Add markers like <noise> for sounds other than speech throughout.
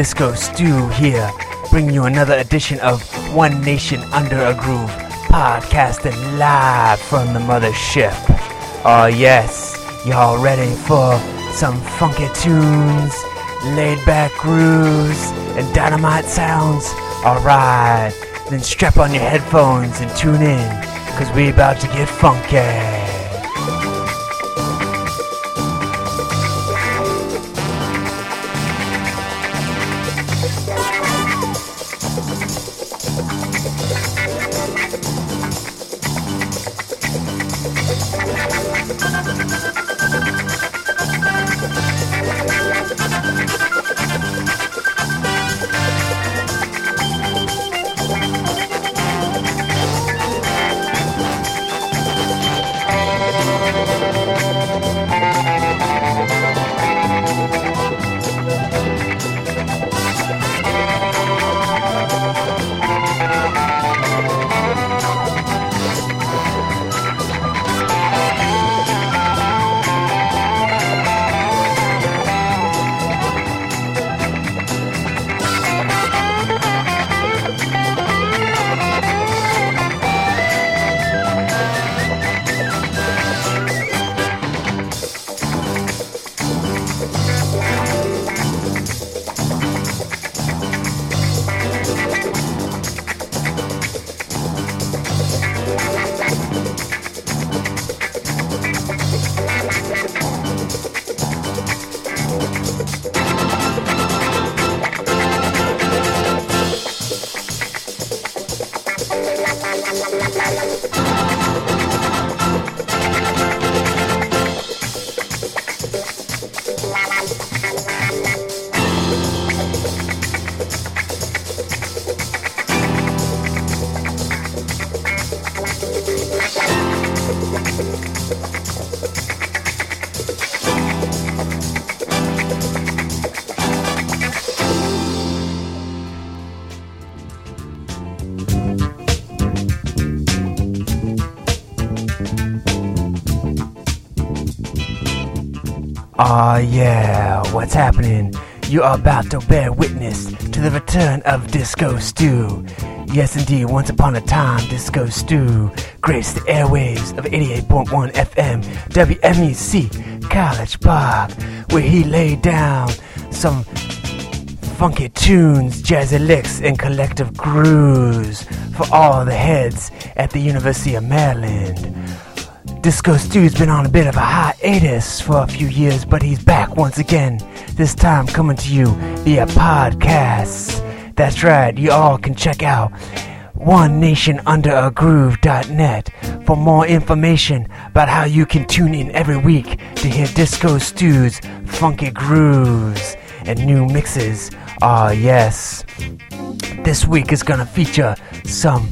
Disco Stu here, bringing you another edition of One Nation Under a Groove, podcasting live from the mothership. Oh, yes, y'all ready for some funky tunes, laid back grooves, and dynamite sounds? Alright, then strap on your headphones and tune in, cause we about to get funky. Ah, yeah, what's happening? You are about to bear witness to the return of Disco Stu. Yes, indeed, once upon a time, Disco Stu graced the airwaves of 88.1 FM WMUC College Park, where he laid down some funky tunes, jazzy licks, and collective grooves for all the heads at the University of Maryland. Disco Stu's been on a bit of a hiatus for a few years, but he's back once again. This time coming to you via podcast. That's right, you all can check out one nation under a OneNationUnderAGroove.net for more information about how you can tune in every week to hear Disco Stu's funky grooves and new mixes. Ah, yes. This week is gonna feature some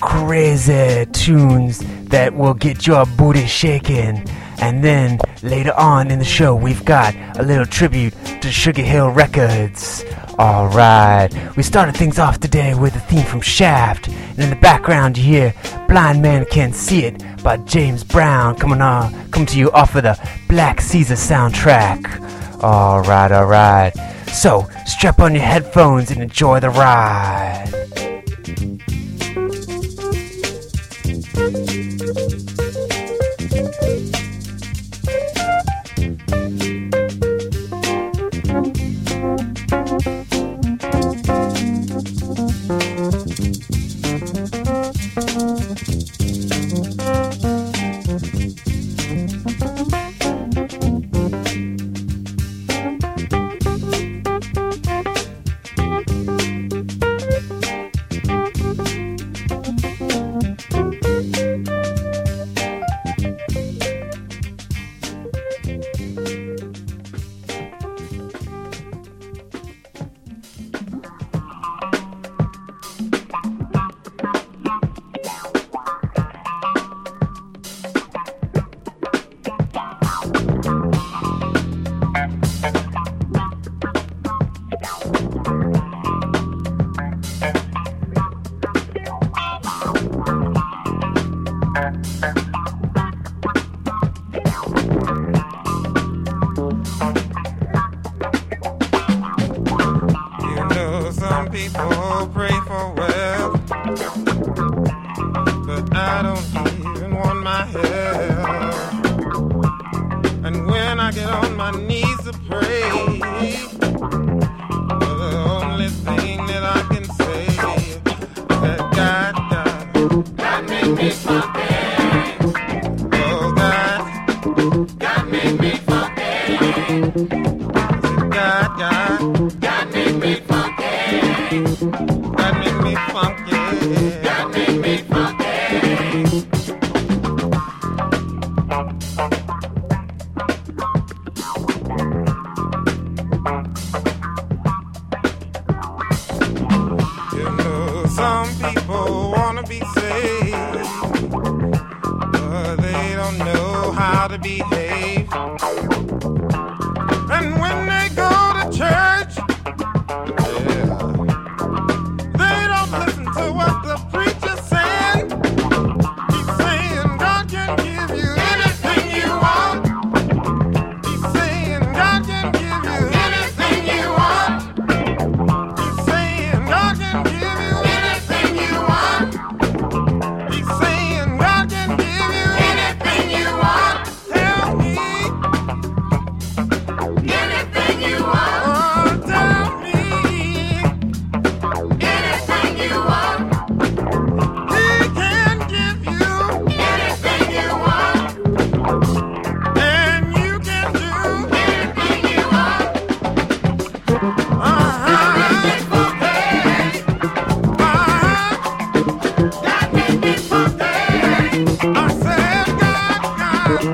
crazy tunes that will get your booty shaking. And then later on in the show, we've got a little tribute to Sugar Hill Records. Alright, we started things off today with a theme from Shaft. And in the background, you hear Blind Man Can't See It by James Brown coming, on, uh, coming to you off of the Black Caesar soundtrack. Alright, alright. So, strap on your headphones and enjoy the ride.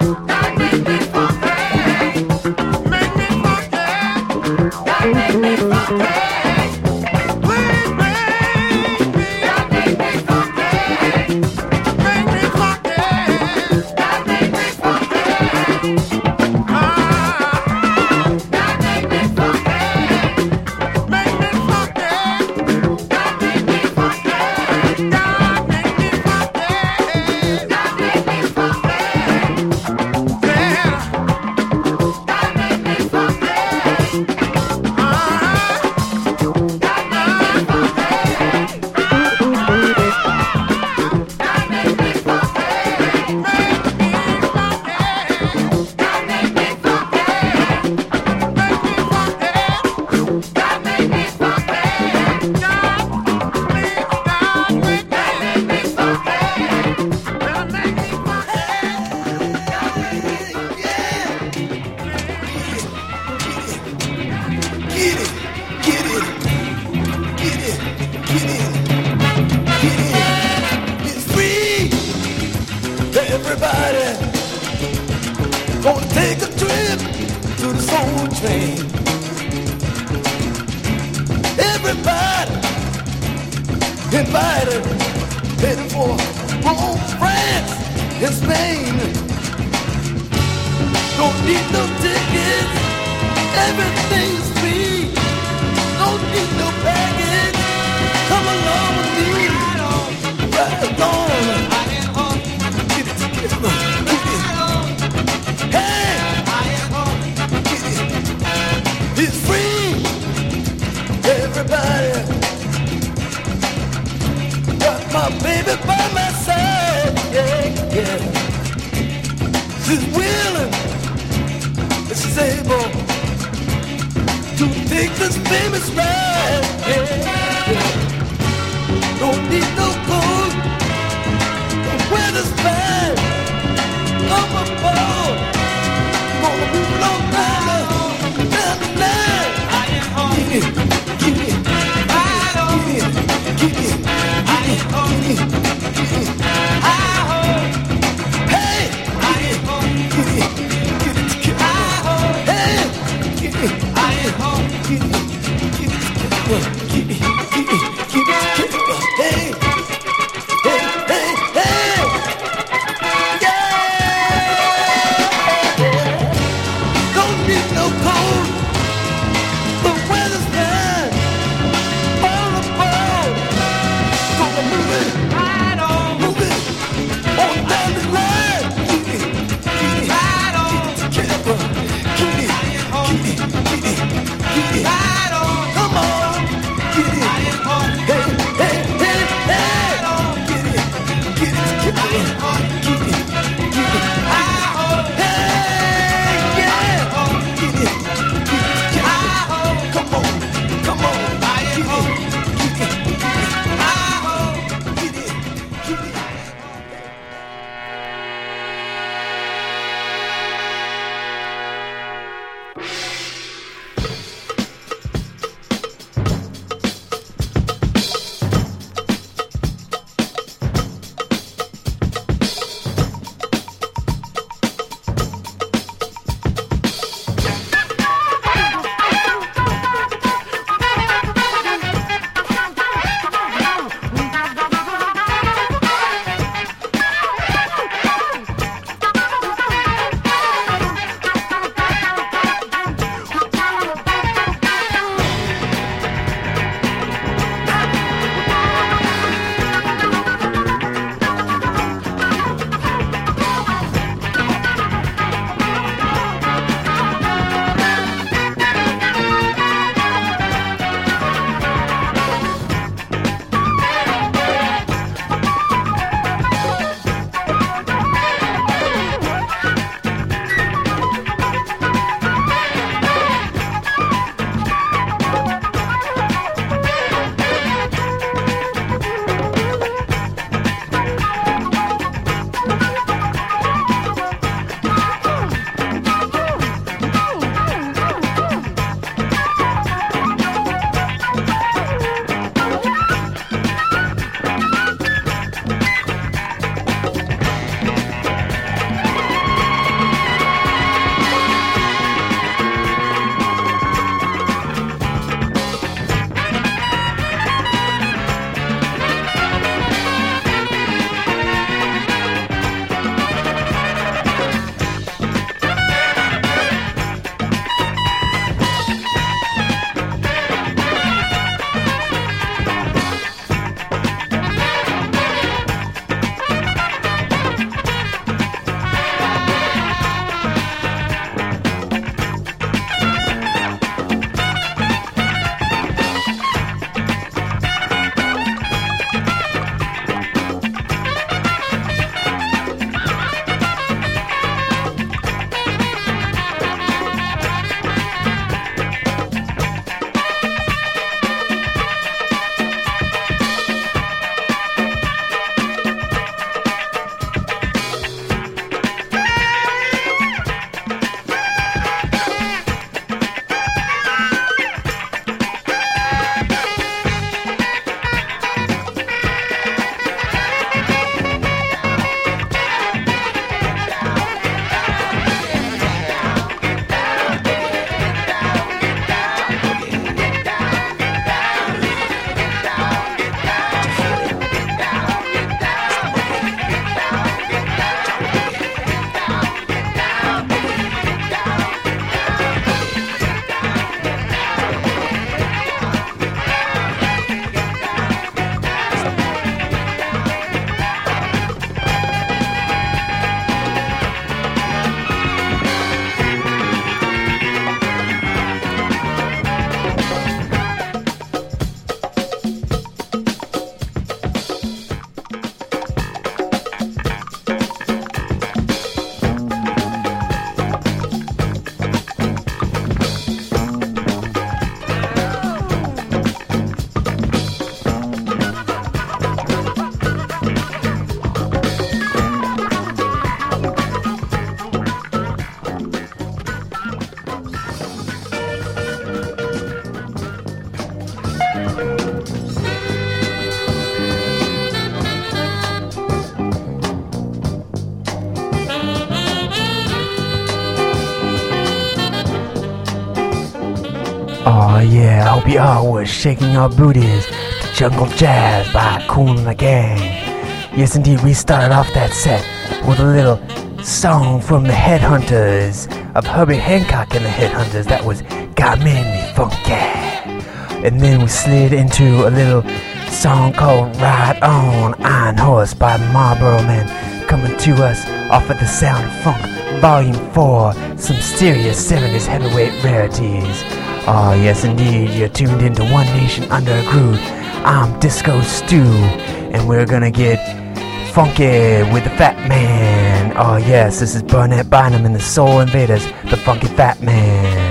Make me forget. everybody. Got my baby by my side, yeah, yeah. She's willing, but she's able to take this famous ride, yeah, yeah. Don't need no cold, the weather's fine. Come aboard, gonna move along down, down the line. I am home. Oh yeah, I hope you all was shaking your booties to Jungle Jazz by Kool and the Gang. Yes, indeed, we started off that set with a little song from the Headhunters of Herbie Hancock and the Headhunters that was Got Me Funky. And then we slid into a little song called Ride On Iron Horse by Marlboro Man coming to us off of the Sound Funk Volume 4, some serious 70s heavyweight rarities. Oh, yes, indeed, you're tuned into One Nation Under a Groove. I'm Disco Stu, and we're gonna get funky with the Fat Man. Oh, yes, this is Burnett Bynum and the Soul Invaders, the Funky Fat Man.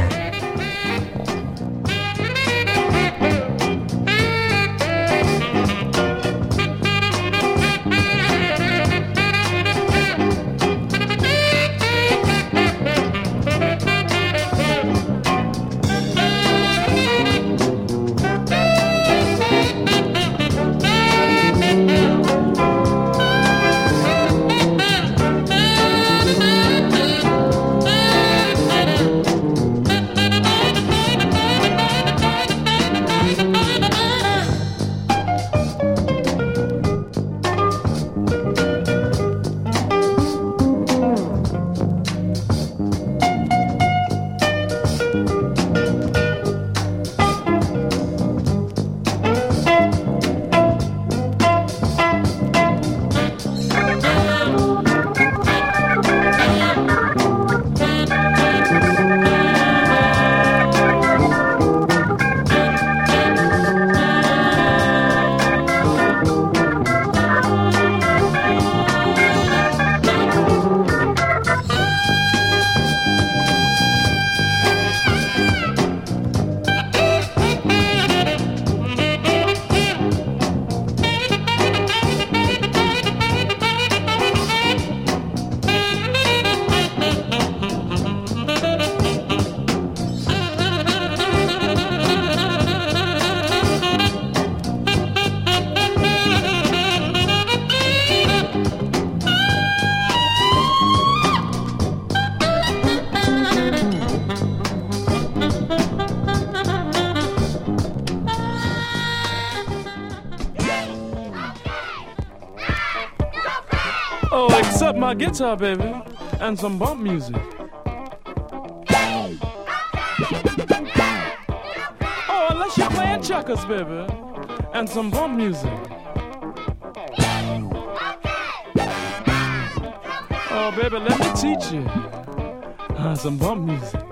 Guitar, baby, and some bump music. Oh, unless you're playing checkers, baby, and some bump music. Oh, baby, let me teach you uh, some bump music.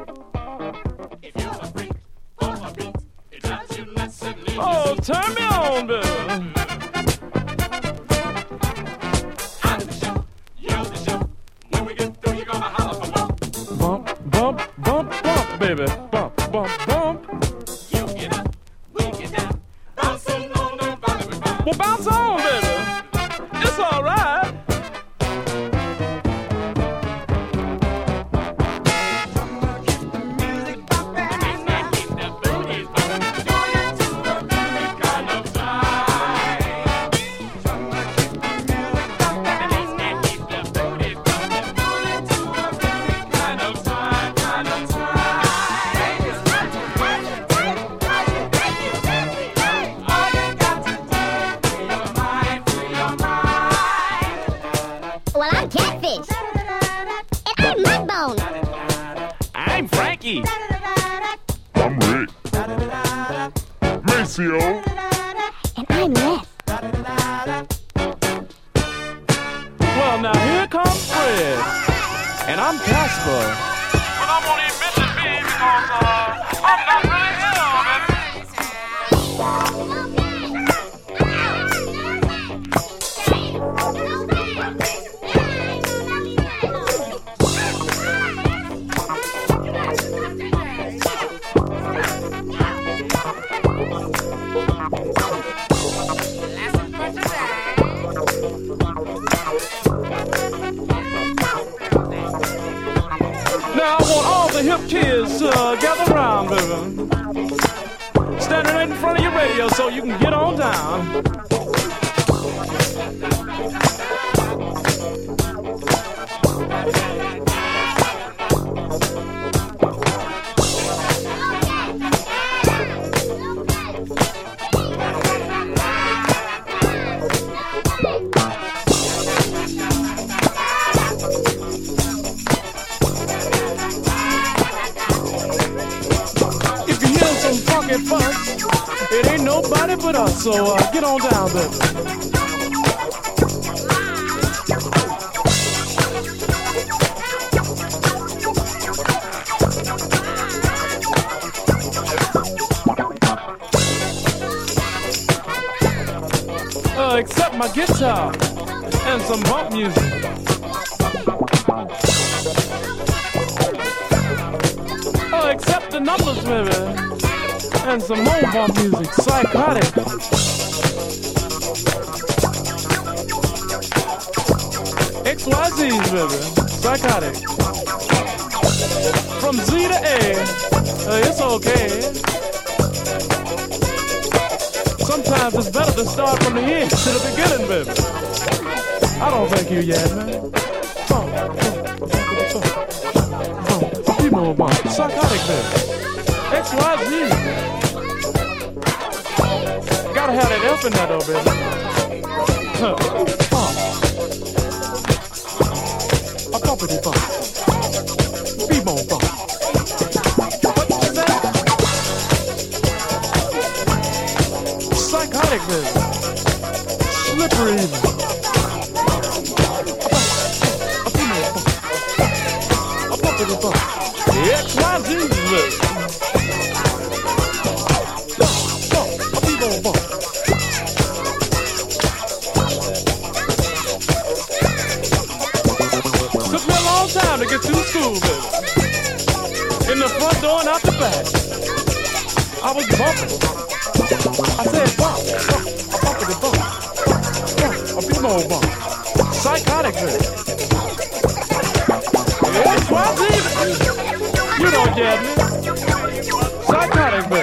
So uh, get on down, baby. Uh, except my guitar and some bump music. Oh, except the numbers, baby, and some more bump music, psychotic. XYZ's, baby, psychotic. From Z to A, uh, it's okay. Sometimes it's better to start from the end to the beginning, baby. I don't think you yet, man. Psychotic, baby. XYZ. Gotta have that F in that, though, baby. Huh. Bump. A bumpity bump. B-bone bump. psychotic baby. Slippery even. XYZ I was bumping. I said bump, bump, a bumpity bump, bump, a B-mode bump, psychotic baby. It's YZ, you don't get me. Psychotic baby.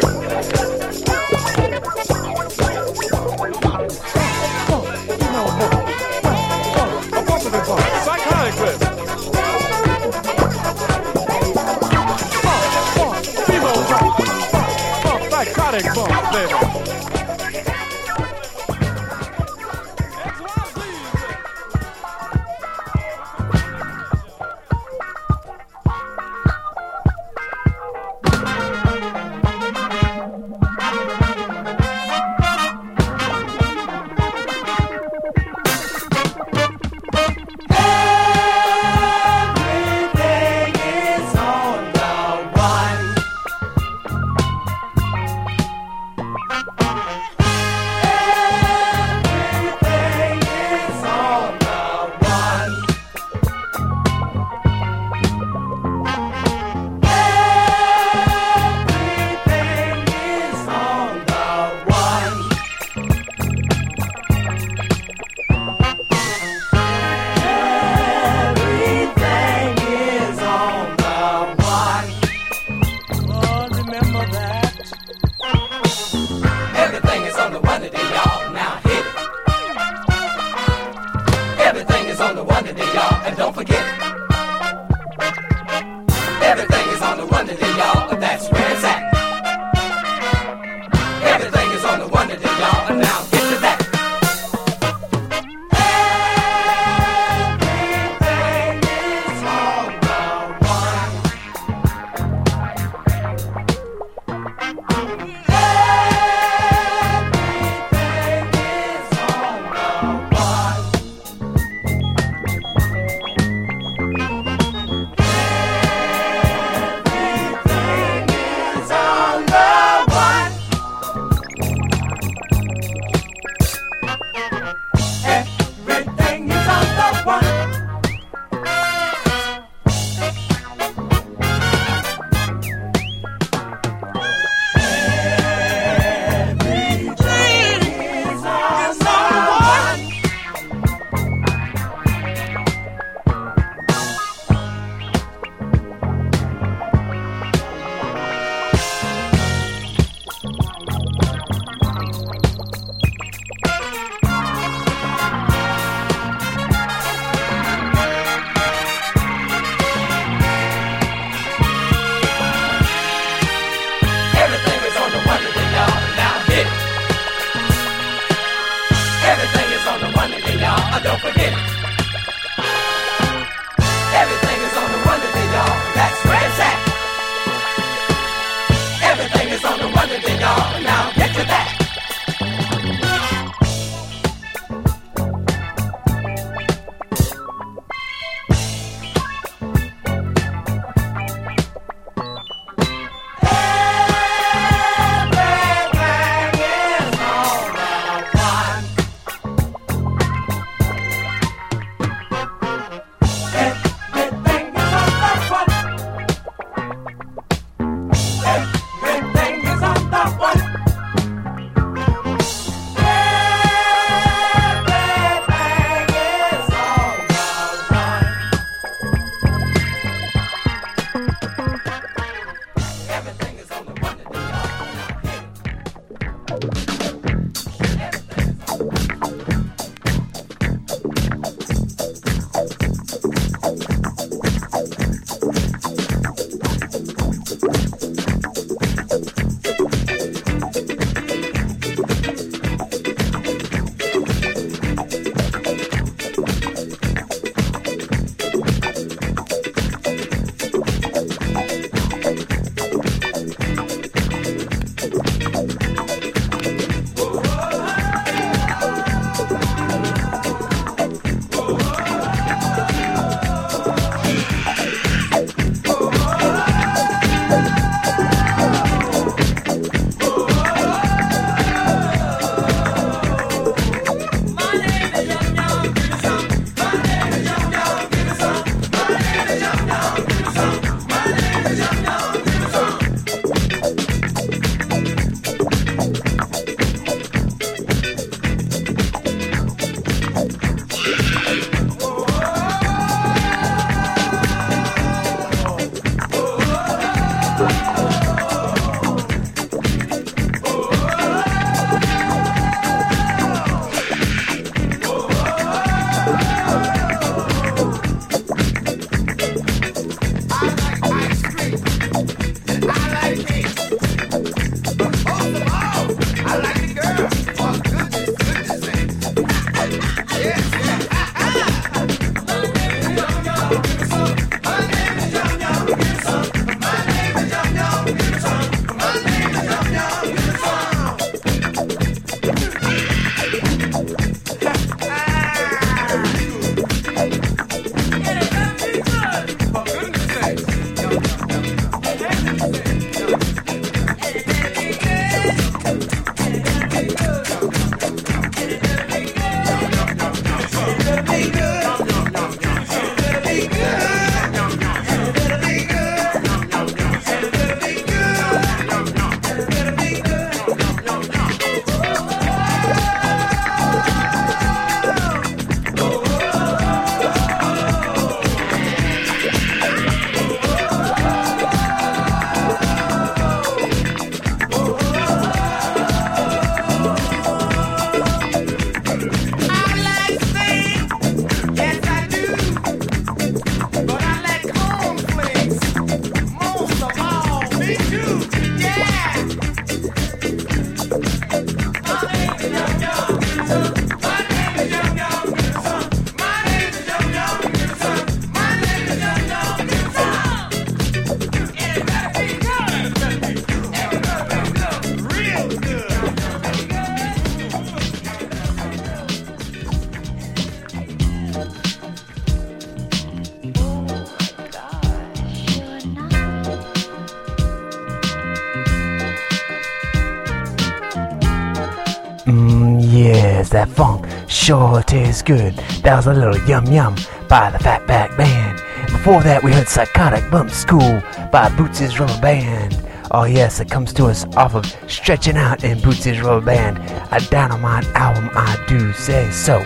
That funk sure tastes good. That was a little Yum Yum by the Fatback Band. Before that, we heard Psychotic Bump School by Bootsy's Rubber Band. Oh, yes, it comes to us off of Stretching Out in Bootsy's Rubber Band, a dynamite album, I do say so.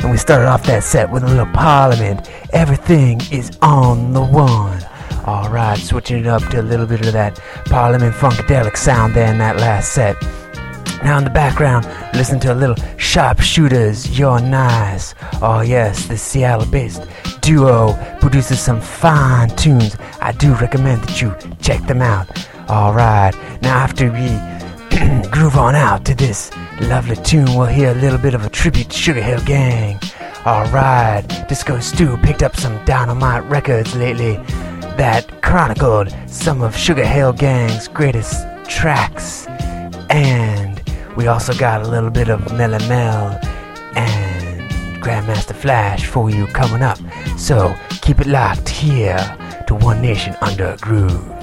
And we started off that set with a little Parliament. Everything is on the one. Alright, switching it up to a little bit of that Parliament Funkadelic sound there in that last set. Now in the background, listen to a little Sharpshooters, You're Nice. Oh yes, the Seattle-based duo produces some fine tunes. I do recommend that you check them out. Alright, now after we <clears throat> groove on out to this lovely tune, we'll hear a little bit of a tribute to Sugar Hill Gang. Alright, Disco Stu picked up some dynamite records lately that chronicled some of Sugar Hill Gang's greatest tracks. And we also got a little bit of Melle Mel and Grandmaster Flash for you coming up. So keep it locked here to One Nation Under a Groove.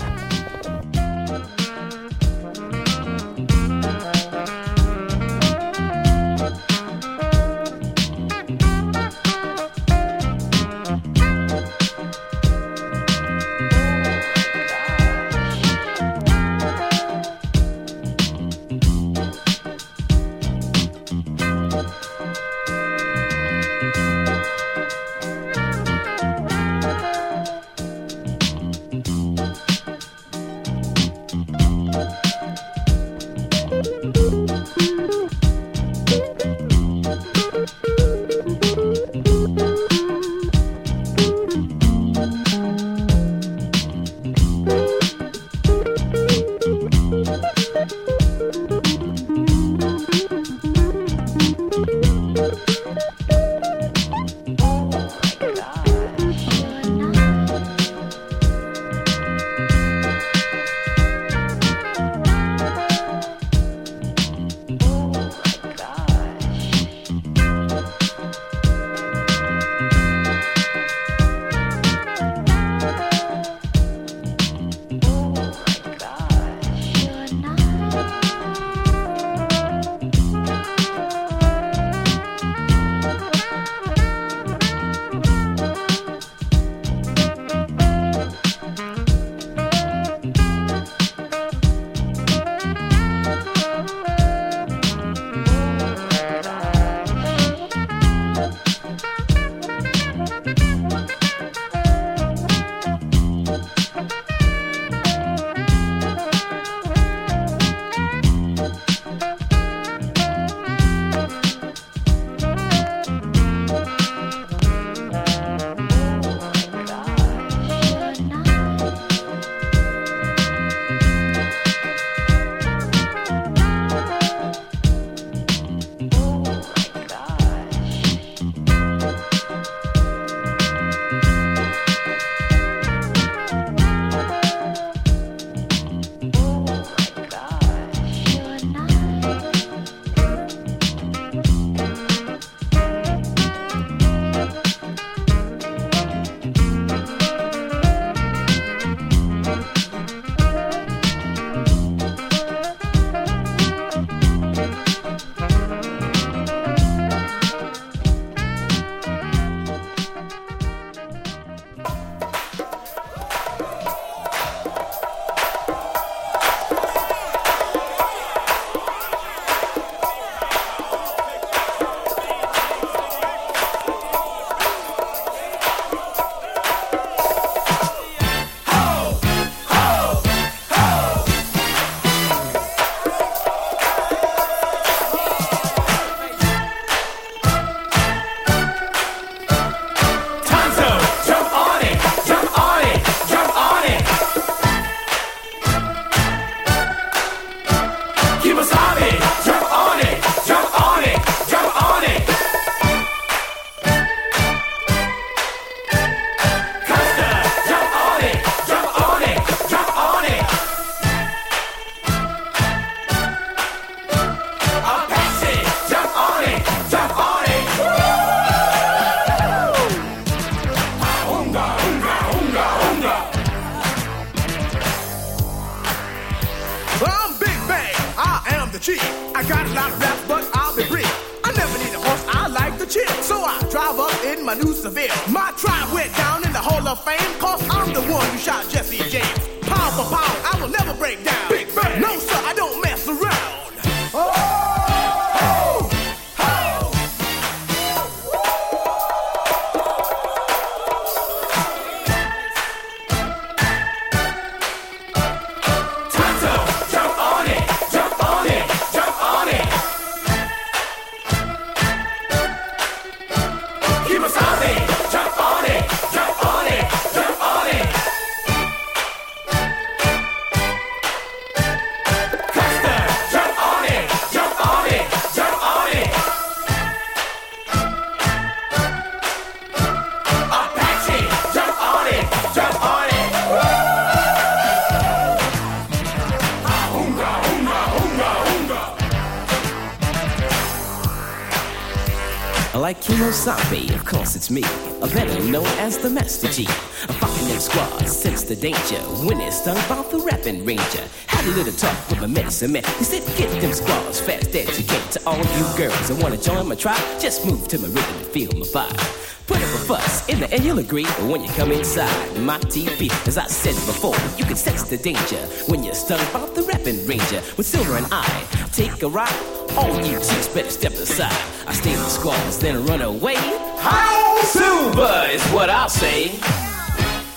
Me, a better known as the Master G. A fucking them squads sense the danger when it's stung by the rapping ranger. Had a little talk with my medicine man. He said, get them squads fast can. To all you girls that wanna join my tribe, just move to my rhythm and feel my vibe. Put up a fuss, in the end you'll agree. But when you come inside my TV, as I said before, you can sense the danger when you're stung by the rapping ranger. With Silver and I take a ride, all you chicks better step aside. I stay in the squads, then run away. Hi! Silver is what I'll say.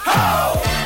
Ho!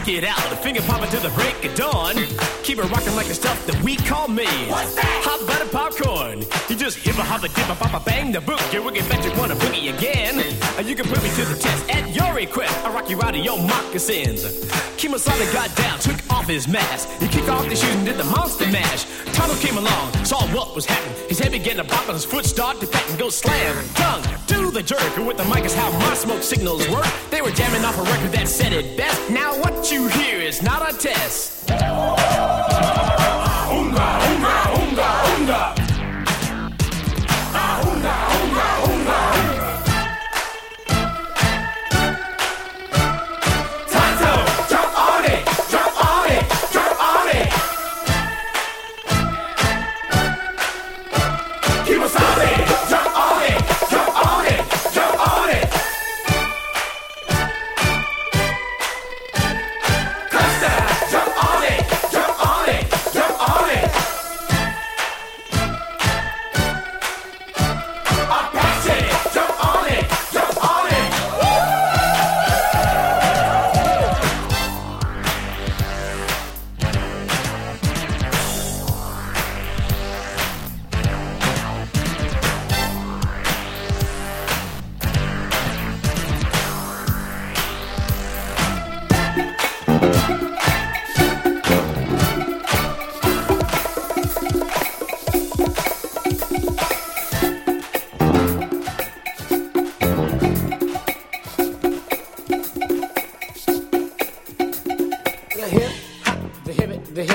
Rock it out. Finger popping till the break of dawn. Keep it rocking like the stuff that we call me. What's that? Hot butter popcorn. You just hip a hop a dip a pop a bang the book. You wicked bet you wanna boogie again. And you can put me to the test at your request. I rock you out of your moccasins. Kemosabe got down, took off his mask. He kicked off the shoes and did the monster mash. Tonto came along, saw what was happening. His head began to pop and his foot started to pat and go slam. Tongue to the jerk. With the mic is how my smoke signals work. They were jamming off a record that said it best. Now what you hear is not a test. Unga, unga, up.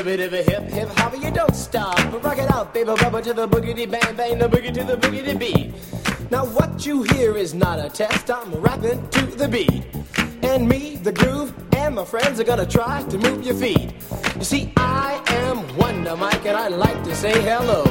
Unga, unga. to the boogity bang bang, the boogie to the boogity beat. Now what you hear is not a test, I'm rapping to the beat. And me, the groove, and my friends are gonna try to move your feet. You see, I am Wonder Mike, and I'd like to say hello.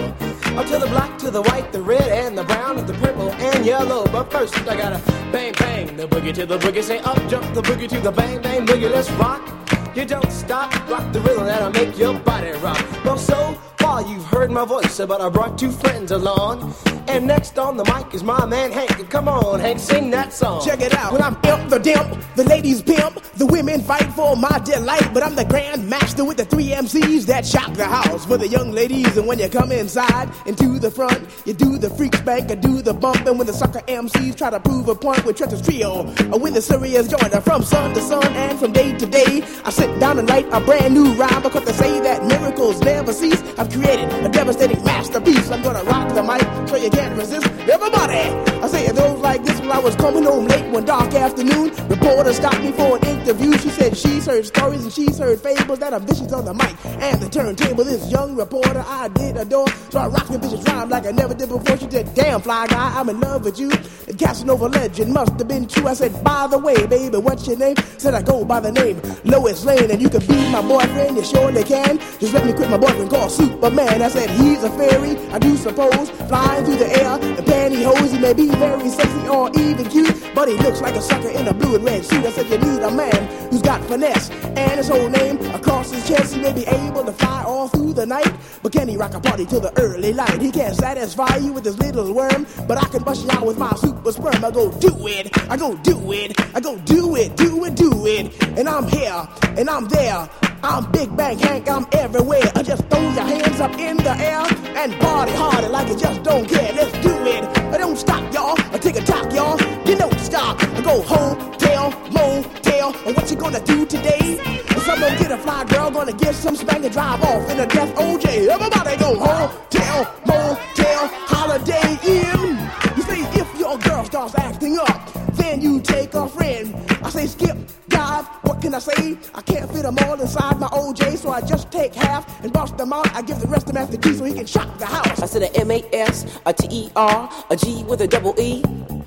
Up to the black, to the white, the red, and the brown, and the purple, and yellow. But first, I gotta bang bang, the boogie to the boogie. Say up, jump the boogie to the bang bang boogie. Let's rock. You don't stop, rock the rhythm that'll make your body rock. Well, so far you've heard my voice, but I brought two friends along. And next on the mic is my man Hank. Come on, Hank, sing that song. Check it out. When I'm imp the dimp, the ladies pimp, the women fight for my delight. But I'm the grand master with the three MCs that shock the house for the young ladies. And when you come inside into the front, you do the freak spank or do the bump. And when the sucker MCs try to prove a point with Trent's Trio, or when the serious joiner from sun to sun and from day to day, I sit down and write a brand new rhyme because they say that miracles never cease. I've created a devastating masterpiece. I'm gonna rock the mic so you can't resist. Everybody, I say it goes like this. When I was coming home late one dark afternoon, reporter stopped me for an interview. She said she's heard stories and she's heard fables that are vicious on the mic and the turntable. This young reporter I did adore, so I rocked the vicious rhyme like I never did before. She said, "Damn fly guy, I'm in love with you." The Casanova legend must have been true. I said, "By the way, baby, what's your name?" Said I go by the name Lois Lane, and you can be my boyfriend. You surely can. Just let me quit my boyfriend called Superman. I said he's a fairy, I do suppose, flying through the air in pantyhose. He may be very sexy or even cute, but he looks like a sucker in a blue and red suit. I said you need a man who's got finesse and his whole name across his chest. He may be able to fly all through the night, but can he rock a party till the early light? He can't satisfy you with his little worm, but I can bust you out with my super sperm. I go do it, I go do it, I go do it, do it, do it, and I'm here and I'm there. I'm Big Bank Hank, I'm everywhere. I just throw your hands up in the air and party harder like you just don't care. Let's do it. I don't stop, y'all. I take a talk, y'all. You don't stop. I go hotel, motel. What you gonna do today? If someone get a fly girl, gonna get some spank and drive off in a death OJ. Everybody go hotel, motel, holiday inn. You see, if your girl starts acting up, then you take a friend. I say skip can I say? I can't fit them all inside my OJ, so I just take half and bust them out. I give the rest to Master G so he can shock the house. I said a M A S, a T E R, a G with a double E.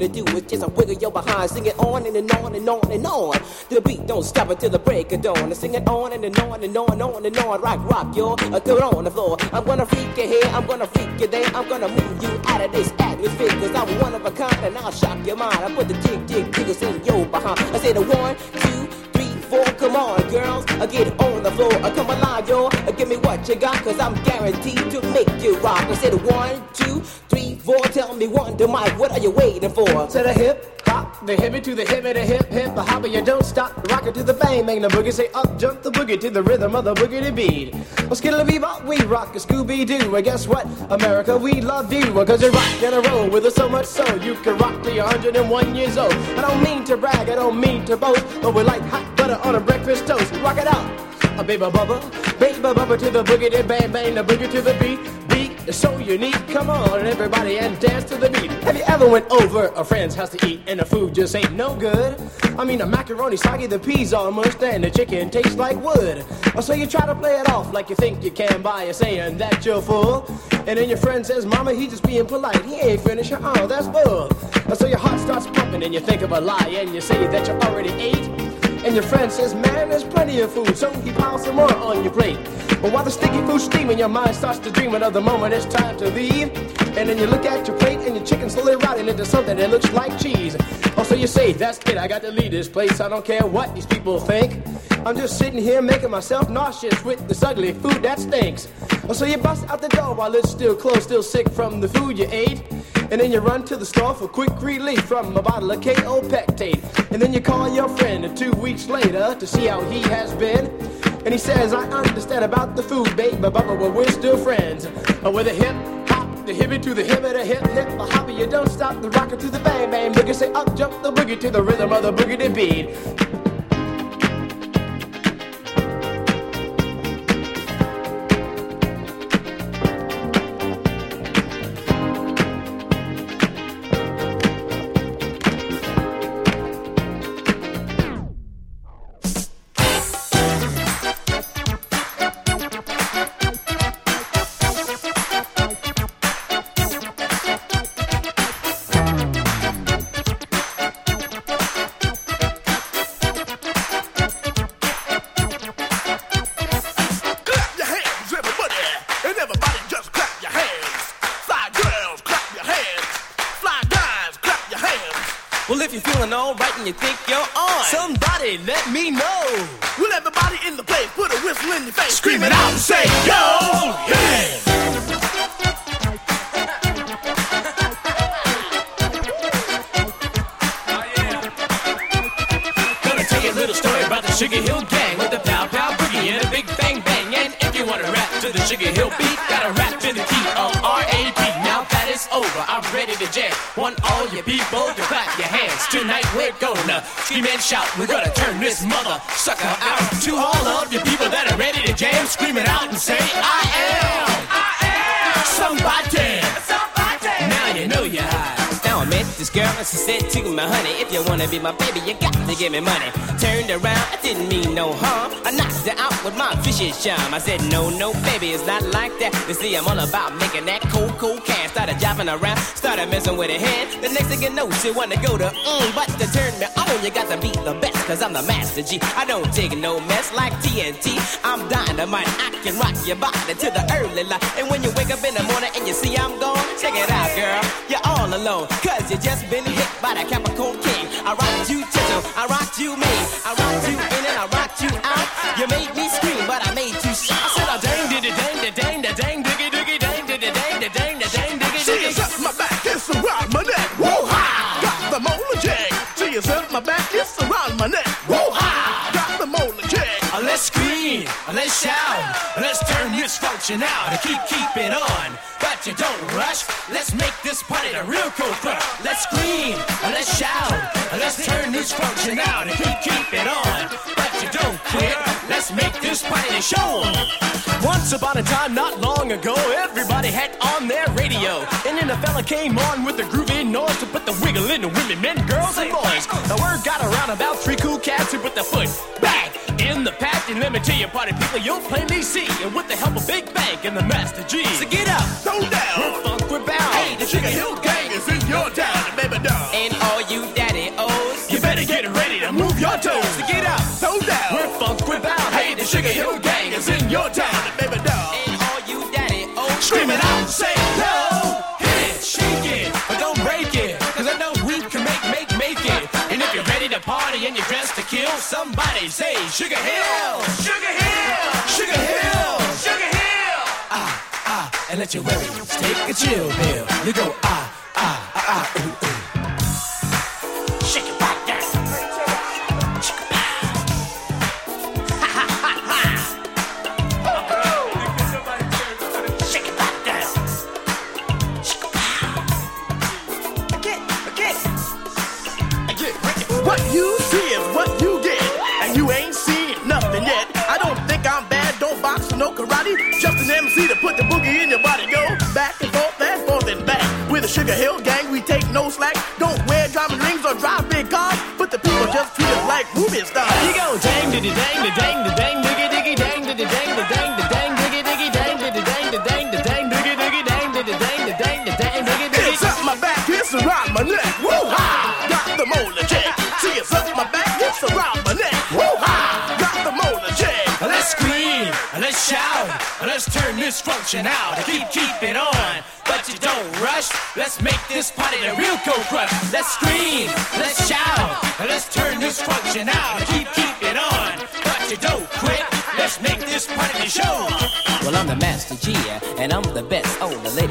to do is just a wiggle your behind. Sing it on and, and on and on and on. The beat don't stop until the break of dawn. I sing it on and, and on and on and on and on. Rock, rock. Uh, throw it on the floor. I'm gonna freak you here, I'm gonna freak you there. I'm gonna move you out of this atmosphere, cause I'm one of a kind and I'll shock your mind. I put the jig, jig, jiggles in your behind. I say the one, two, four. Come on, girls, I get it on the floor. I come alive, yo. Uh, Give me what you got, cause I'm guaranteed to make you rock. I said one, two, three, four. Tell me one, to Mike, what are you waiting for? To the hip hop, the hippie to the hippie, the hip hip, the hopper, you don't stop. Rock it to the bang, bang the boogie. Say up, jump the boogie to the rhythm of the boogie to beat. Well, skittle bebop, we rock a Scooby Doo. And guess what? America, we love you. Cause you rock and a roll with us so much so you can rock till you're 101 years old. I don't mean to brag, I don't mean to boast, but we're like hot butter on a breakfast toast. Rock it out. A baby bubba, baby bubba to the boogie, then bang bang the boogie to the beat. Beat is so unique. Come on, everybody, and dance to the beat. Have you ever went over a friend's house to eat and the food just ain't no good? I mean, the macaroni soggy, the peas mushed, and the chicken tastes like wood. Oh, so you try to play it off like you think you can by saying that you're full. And then your friend says, Mama, he just being polite. He ain't finished. Oh, that's bull. Oh, so your heart starts pumping and you think of a lie and you say that you already ate. And your friend says, man, there's plenty of food, so he piles some more on your plate. But while the sticky food's steaming, your mind starts to dream another moment it's time to leave. And then you look at your plate and your chicken's slowly rotting into something that looks like cheese. Oh, so you say, that's it, I got to leave this place. I don't care what these people think. I'm just sitting here making myself nauseous with this ugly food that stinks. Oh, so you bust out the door while it's still closed, still sick from the food you ate. And then you run to the store for quick relief from a bottle of Kaopectate. And then you call your friend two weeks later to see how he has been. And he says, I understand about the food, babe, but, but, but we're still friends. Uh, with a hip hop, the hippie to the hippie, the hip hip, the hopper, you don't stop, the rocker to the bang bang boogie, say up jump the boogie to the rhythm of the boogie to beat. Charm. I said, no, no, baby, it's not like that. You see, I'm all about making that cold, cold cash. Started jiving around, started messing with her head. The next thing you know, she wanna go to mm, but to turn me on, you got to be the best, cause I'm the master G. I don't take no mess like TNT. I'm dynamite, I can rock your body to the early light. And when you wake up in the morning and you see I'm gone, check it out, girl. You're all alone, cause you just been hit by the Capricorn King. I rocked you gentle, I rocked you mean, I rocked you in and I rocked you out. You made me scream, but I this function out and keep keep it on. But you don't rush. Let's make this party a real cool crush. Let's scream, let's shout, let's turn this function out and keep keep it on. But you don't quit. Let's make this party the show. Once upon a time, not long ago, everybody had on their radio. And then a fella came on with the groovy noise to put the wiggle in the women, men, girls, and boys. The word got around about three cool cats who put the foot back in the past, And let me tell you, party people, you'll plainly see. And with the help of Big Bank and the Master G. So get up, Throw down. we're funk, we're bound. Hey, the Sugar Hill Gang is in your town, baby doll. And all you daddy O's, you better get ready to move your toes. So get up, Throw down. we're funk, we're bound. Hey, the Sugar Hill Gang is in your town, baby doll. And all you daddy O's, Scream it out, say no, hit it, shake it, but don't break it. Cause I know we can make, make, make it. And if you're ready to party and you're dressed kill, somebody say Sugar Hill, Sugar Hill, Sugar Hill, Sugar Hill. Ah, ah, and let your worries take a chill pill. You go ah, ah, ah, ah, ooh, ooh.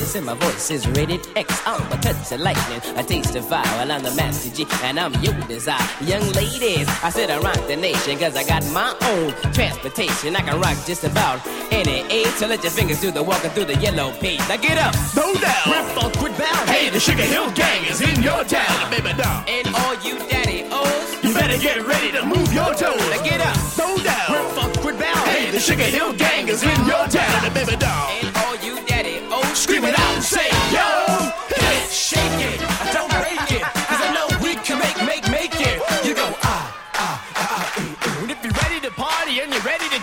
Latest in my voice is rated X. I'm a touch of lightning, a taste of fire. Well, I'm the master G, and I'm your desire. Young ladies, I said I rock the nation, cause I got my own transportation. I can rock just about any age. So let your fingers do the walking through the yellow page. Now get up, Throw down. we're funk with bound. Hey, the Sugar Hill Gang is in your town, baby doll. and all you daddy O's, You better get ready to move your toes. now get up, Throw down. we're funk with bound. Hey, the Sugar Hill Gang is in your town, baby doll.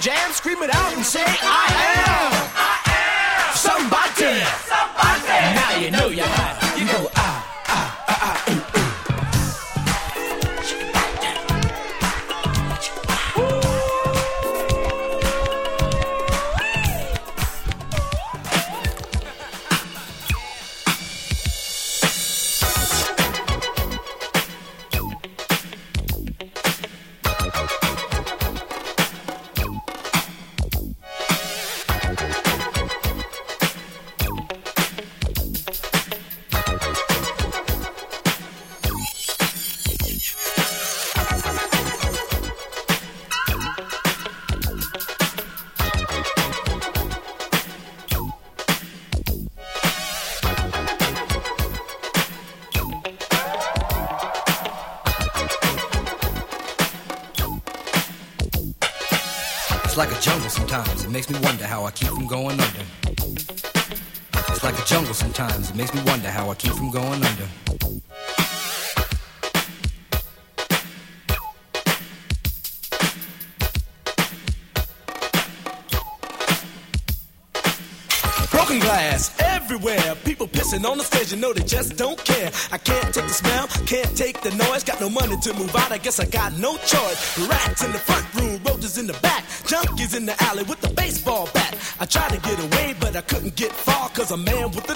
Jam, scream it out and say, I am, I am somebody. Somebody. Now you know you're Makes me wonder how I keep from going under. Broken glass everywhere. People pissing on the stage, you know they just don't care. I can't take the smell, can't take the noise. Got no money to move out, I guess I got no choice. Rats in the front room, roaches in the back. Junkies in the alley with the baseball bat. I tried to get away, but I couldn't get far, cause a man with a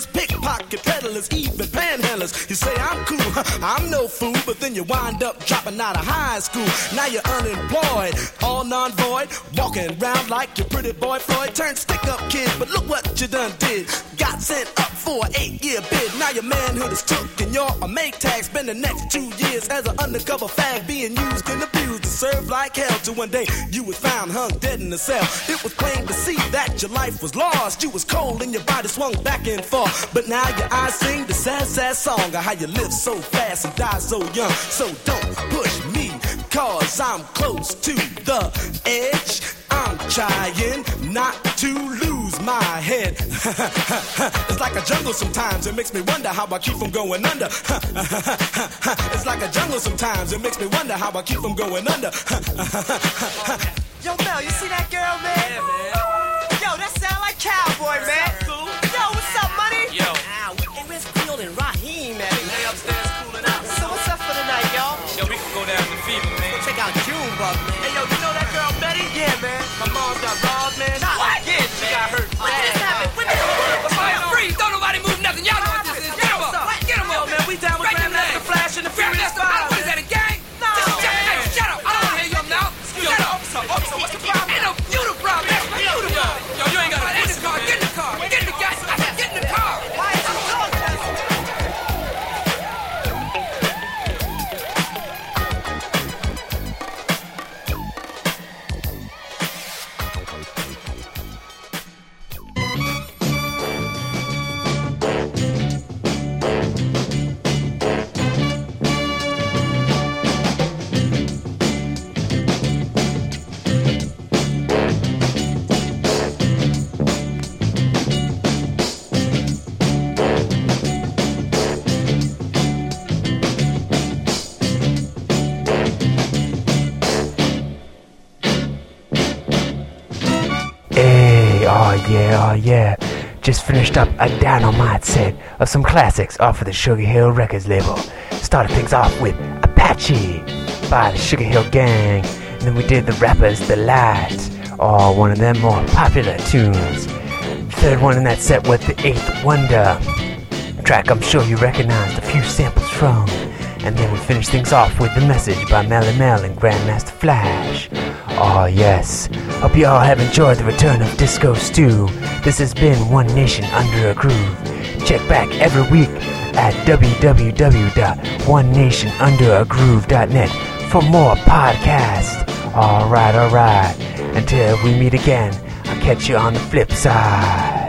pickpocket peddlers, even panhandlers. You say I'm cool, I'm no fool, but then you wind up dropping out of high school. Now you're unemployed, all non-void, walking around like your pretty boy Floyd. Turned stick-up kid, but look what you done did. Got sent up for an eight-year bid. Now your manhood is took and you're a Maytag. Spend the next two years as an undercover fag, being used and to serve like hell. Till one day you was found hung dead in a cell. It was plain to see that your life was lost. You was cold and your body swung back and forth. But now your eyes sing the sad, sad song of how you live so fast and die so young. So don't push me, cause I'm close to the edge. I'm trying not to lose my head. <laughs> it's like a jungle sometimes, it makes me wonder how I keep from going under. <laughs> it's like a jungle sometimes, it makes me wonder how I keep from going under. <laughs> Yo, Mel, you see that girl, man? Yo, that sound like cowboy, man. Oh yeah. Just finished up a dynamite set of some classics off of the Sugar Hill Records label. Started things off with Apache by the Sugar Hill Gang, and then we did the Rapper's Delight, oh, one of their more popular tunes. Third one in that set was The Eighth Wonder, track I'm sure you recognized a few samples from. And then we finished things off with The Message by Melle Mel and Grandmaster Flash. Oh, yes. Hope you all have enjoyed the return of Disco Stu. This has been One Nation Under a Groove. Check back every week at www.onenationunderagroove.net for more podcasts. Alright, alright. Until we meet again, I'll catch you on the flip side.